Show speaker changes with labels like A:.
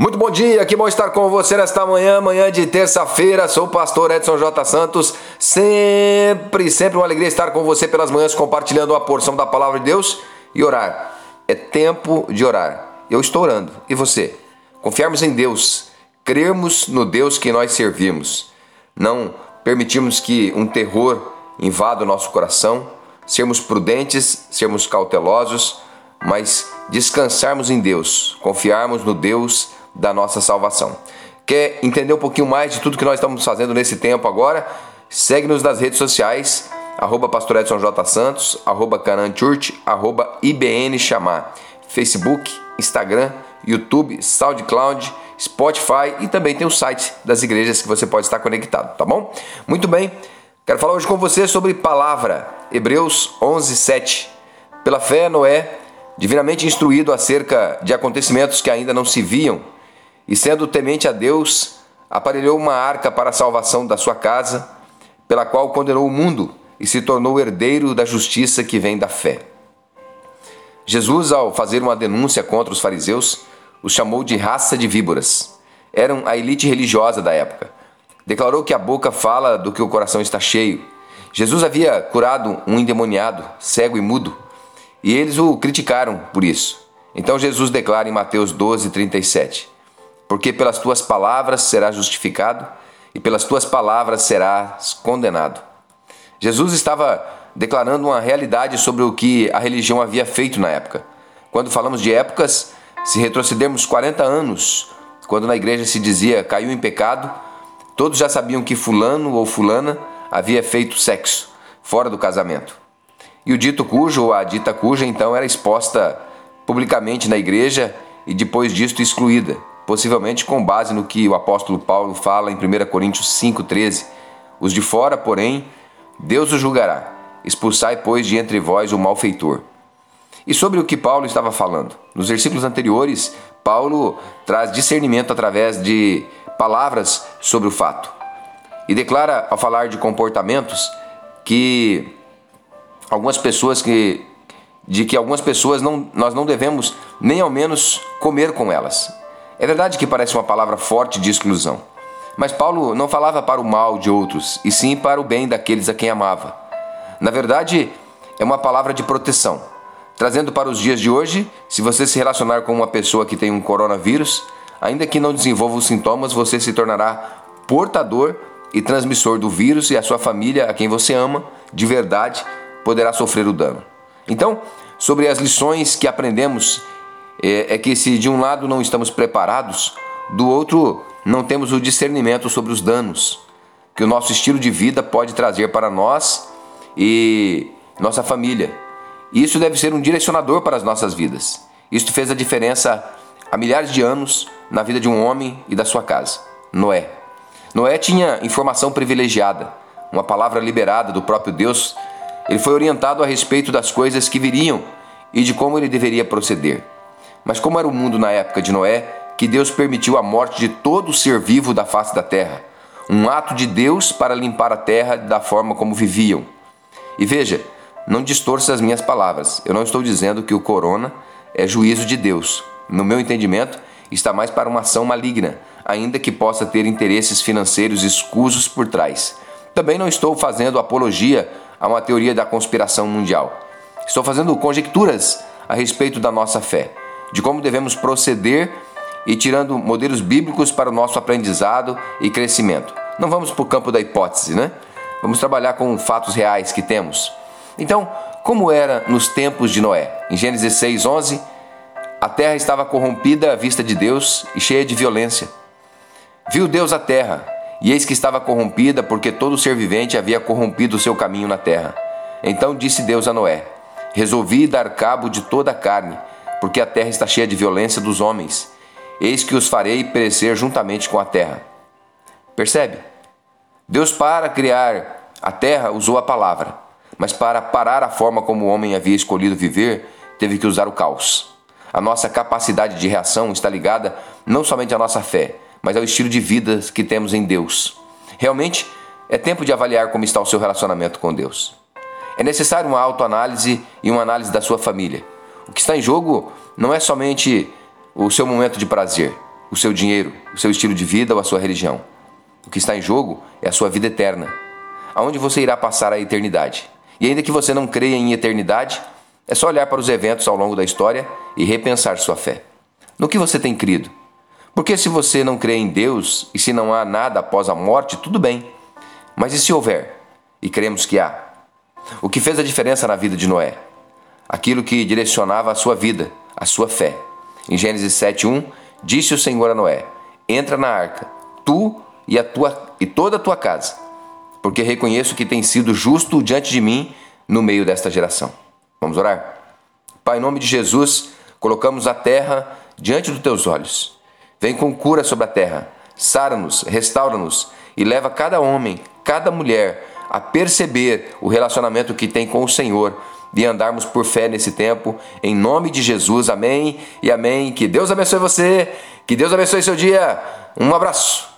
A: Muito bom dia, que bom estar com você nesta manhã, manhã de terça-feira. Sou o pastor Edson J. Santos. Sempre, sempre uma alegria estar com você pelas manhãs, compartilhando uma porção da palavra de Deus e orar. É tempo de orar. Eu estou orando. E você? Confiarmos em Deus, crermos no Deus que nós servimos. Não permitirmos que um terror invada o nosso coração, sermos prudentes, sermos cautelosos, mas descansarmos em Deus, confiarmos no Deus da nossa salvação. Quer entender um pouquinho mais de tudo que nós estamos fazendo nesse tempo agora? Segue-nos nas redes sociais, arroba Pastor Edson J. Santos, arroba Canan Church, arroba IBN Chamar, Facebook, Instagram, YouTube, SoundCloud, Spotify e também tem o site das igrejas que você pode estar conectado, tá bom? Muito bem, quero falar hoje com você sobre palavra, Hebreus 11, 7. Pela fé, Noé, divinamente instruído acerca de acontecimentos que ainda não se viam, e sendo temente a Deus, aparelhou uma arca para a salvação da sua casa, pela qual condenou o mundo e se tornou herdeiro da justiça que vem da fé. Jesus, ao fazer uma denúncia contra os fariseus, os chamou de raça de víboras. Eram a elite religiosa da época. Declarou que a boca fala do que o coração está cheio. Jesus havia curado um endemoniado, cego e mudo, e eles o criticaram por isso. Então Jesus declara em Mateus 12, 37: porque pelas tuas palavras serás justificado e pelas tuas palavras serás condenado. Jesus estava declarando uma realidade sobre o que a religião havia feito na época. Quando falamos de épocas, se retrocedermos 40 anos, quando na igreja se dizia caiu em pecado, todos já sabiam que fulano ou fulana havia feito sexo fora do casamento. E o dito cujo ou a dita cuja então era exposta publicamente na igreja e depois disto excluída possivelmente com base no que o apóstolo Paulo fala em 1 Coríntios 5,13. Os de fora, porém, Deus os julgará. Expulsai, pois, de entre vós o malfeitor. E sobre o que Paulo estava falando? Nos versículos anteriores, Paulo traz discernimento através de palavras sobre o fato. E declara, ao falar de comportamentos, que algumas pessoas que de que algumas pessoas não, nós não devemos nem ao menos comer com elas. É verdade que parece uma palavra forte de exclusão, mas Paulo não falava para o mal de outros, e sim para o bem daqueles a quem amava. Na verdade, é uma palavra de proteção. Trazendo para os dias de hoje, se você se relacionar com uma pessoa que tem um coronavírus, ainda que não desenvolva os sintomas, você se tornará portador e transmissor do vírus e a sua família, a quem você ama, de verdade, poderá sofrer o dano. Então, sobre as lições que aprendemos é, é que se de um lado não estamos preparados, do outro não temos o discernimento sobre os danos que o nosso estilo de vida pode trazer para nós e nossa família. Isso deve ser um direcionador para as nossas vidas. Isto fez a diferença há milhares de anos na vida de um homem e da sua casa, Noé. Noé tinha informação privilegiada, uma palavra liberada do próprio Deus. Ele foi orientado a respeito das coisas que viriam e de como ele deveria proceder. Mas como era o mundo na época de Noé, que Deus permitiu a morte de todo ser vivo da face da terra, um ato de Deus para limpar a terra da forma como viviam. E veja, não distorça as minhas palavras. Eu não estou dizendo que o corona é juízo de Deus. No meu entendimento, está mais para uma ação maligna, ainda que possa ter interesses financeiros escusos por trás. Também não estou fazendo apologia a uma teoria da conspiração mundial. Estou fazendo conjecturas a respeito da nossa fé de como devemos proceder e tirando modelos bíblicos para o nosso aprendizado e crescimento. Não vamos para o campo da hipótese, né? Vamos trabalhar com fatos reais que temos. Então, como era nos tempos de Noé? Em Gênesis 6, 11, a terra estava corrompida à vista de Deus e cheia de violência. Viu Deus a terra, e eis que estava corrompida, porque todo ser vivente havia corrompido o seu caminho na terra. Então disse Deus a Noé: Resolvi dar cabo de toda a carne, porque a terra está cheia de violência dos homens. Eis que os farei perecer juntamente com a terra. Percebe? Deus, para criar a terra, usou a palavra, mas para parar a forma como o homem havia escolhido viver, teve que usar o caos. A nossa capacidade de reação está ligada não somente à nossa fé, mas ao estilo de vida que temos em Deus. Realmente, é tempo de avaliar como está o seu relacionamento com Deus. É necessário uma autoanálise e uma análise da sua família. O que está em jogo não é somente o seu momento de prazer, o seu dinheiro, o seu estilo de vida ou a sua religião. O que está em jogo é a sua vida eterna, aonde você irá passar a eternidade. E ainda que você não creia em eternidade, é só olhar para os eventos ao longo da história e repensar sua fé. No que você tem crido? Porque se você não crê em Deus e se não há nada após a morte, tudo bem. Mas e se houver? E cremos que há. O que fez a diferença na vida de Noé? Aquilo que direcionava a sua vida, a sua fé. Em Gênesis 7:1, disse o Senhor a Noé: Entra na arca, tu e a tua e toda a tua casa, porque reconheço que tem sido justo diante de mim no meio desta geração. Vamos orar? Pai, em nome de Jesus, colocamos a terra diante dos teus olhos. Vem com cura sobre a terra, sara-nos, restaura-nos e leva cada homem, cada mulher a perceber o relacionamento que tem com o Senhor e andarmos por fé nesse tempo. Em nome de Jesus, amém e amém. Que Deus abençoe você, que Deus abençoe seu dia. Um abraço.